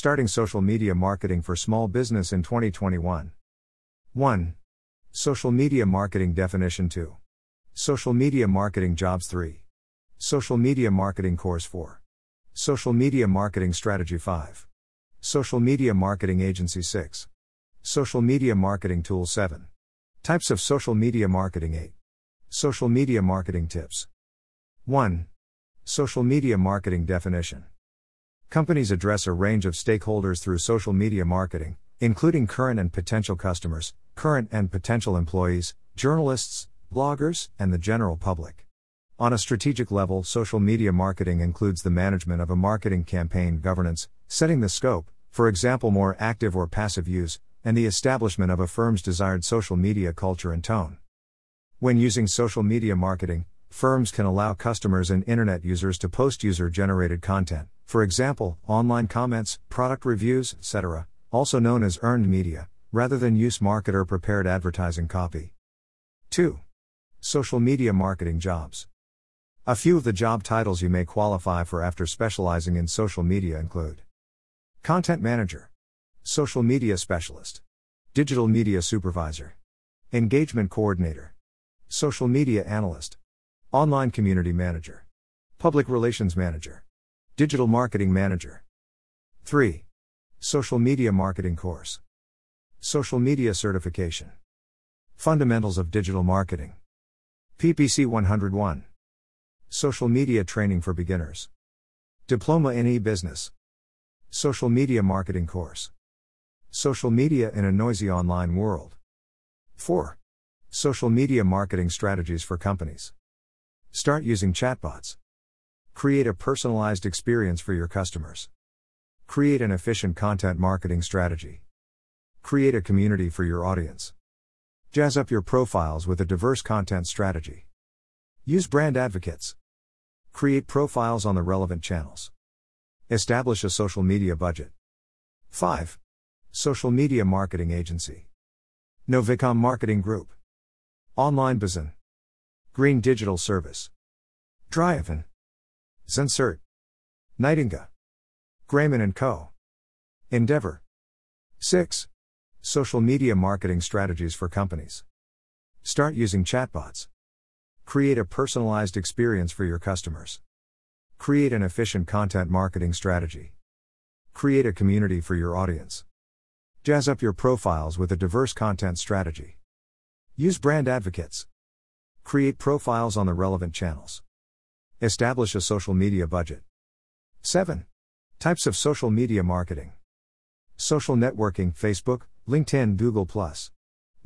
Starting social media marketing for small business in 2021. 1. Social media marketing definition 2. Social media marketing jobs 3. Social media marketing course 4. Social media marketing strategy 5. Social media marketing agency 6. Social media marketing tool 7. Types of social media marketing 8. Social media marketing tips. 1. Social media marketing definition. Companies address a range of stakeholders through social media marketing, including current and potential customers, current and potential employees, journalists, bloggers, and the general public. On a strategic level, social media marketing includes the management of a marketing campaign governance, setting the scope, for example, more active or passive use, and the establishment of a firm's desired social media culture and tone. When using social media marketing, firms can allow customers and internet users to post user generated content, for example, online comments, product reviews, etc., also known as earned media, rather than use marketer prepared advertising copy. 2. Social media marketing jobs. A few of the job titles you may qualify for after specializing in social media include Content Manager, Social Media Specialist, Digital Media Supervisor, Engagement Coordinator, Social Media Analyst, Online Community Manager, Public Relations Manager. Digital Marketing Manager. 3. Social Media Marketing Course. Social Media Certification. Fundamentals of Digital Marketing. PPC 101. Social Media Training for Beginners. Diploma in e Business. Social Media Marketing Course. Social Media in a Noisy Online World. 4. Social Media Marketing Strategies for Companies. Start using chatbots. Create a personalized experience for your customers. Create an efficient content marketing strategy. Create a community for your audience. Jazz up your profiles with a diverse content strategy. Use brand advocates. Create profiles on the relevant channels. Establish a social media budget. 5. Social media marketing agency. Novicom Marketing Group. Online Bazin. Green Digital Service. Dryavan. Zensert. Nightinga. Grayman & Co. Endeavor. 6. Social media marketing strategies for companies. Start using chatbots. Create a personalized experience for your customers. Create an efficient content marketing strategy. Create a community for your audience. Jazz up your profiles with a diverse content strategy. Use brand advocates. Create profiles on the relevant channels. Establish a social media budget. 7. Types of social media marketing social networking, Facebook, LinkedIn, Google,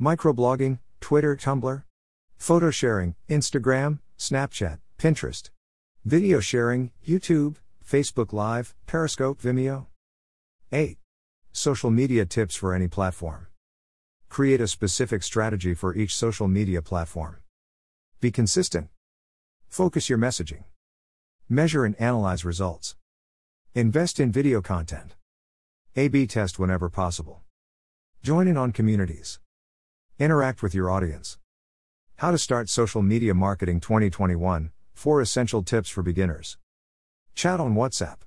microblogging, Twitter, Tumblr, photo sharing, Instagram, Snapchat, Pinterest, video sharing, YouTube, Facebook Live, Periscope, Vimeo. 8. Social media tips for any platform. Create a specific strategy for each social media platform. Be consistent. Focus your messaging. Measure and analyze results. Invest in video content. A B test whenever possible. Join in on communities. Interact with your audience. How to start social media marketing 2021 4 essential tips for beginners. Chat on WhatsApp.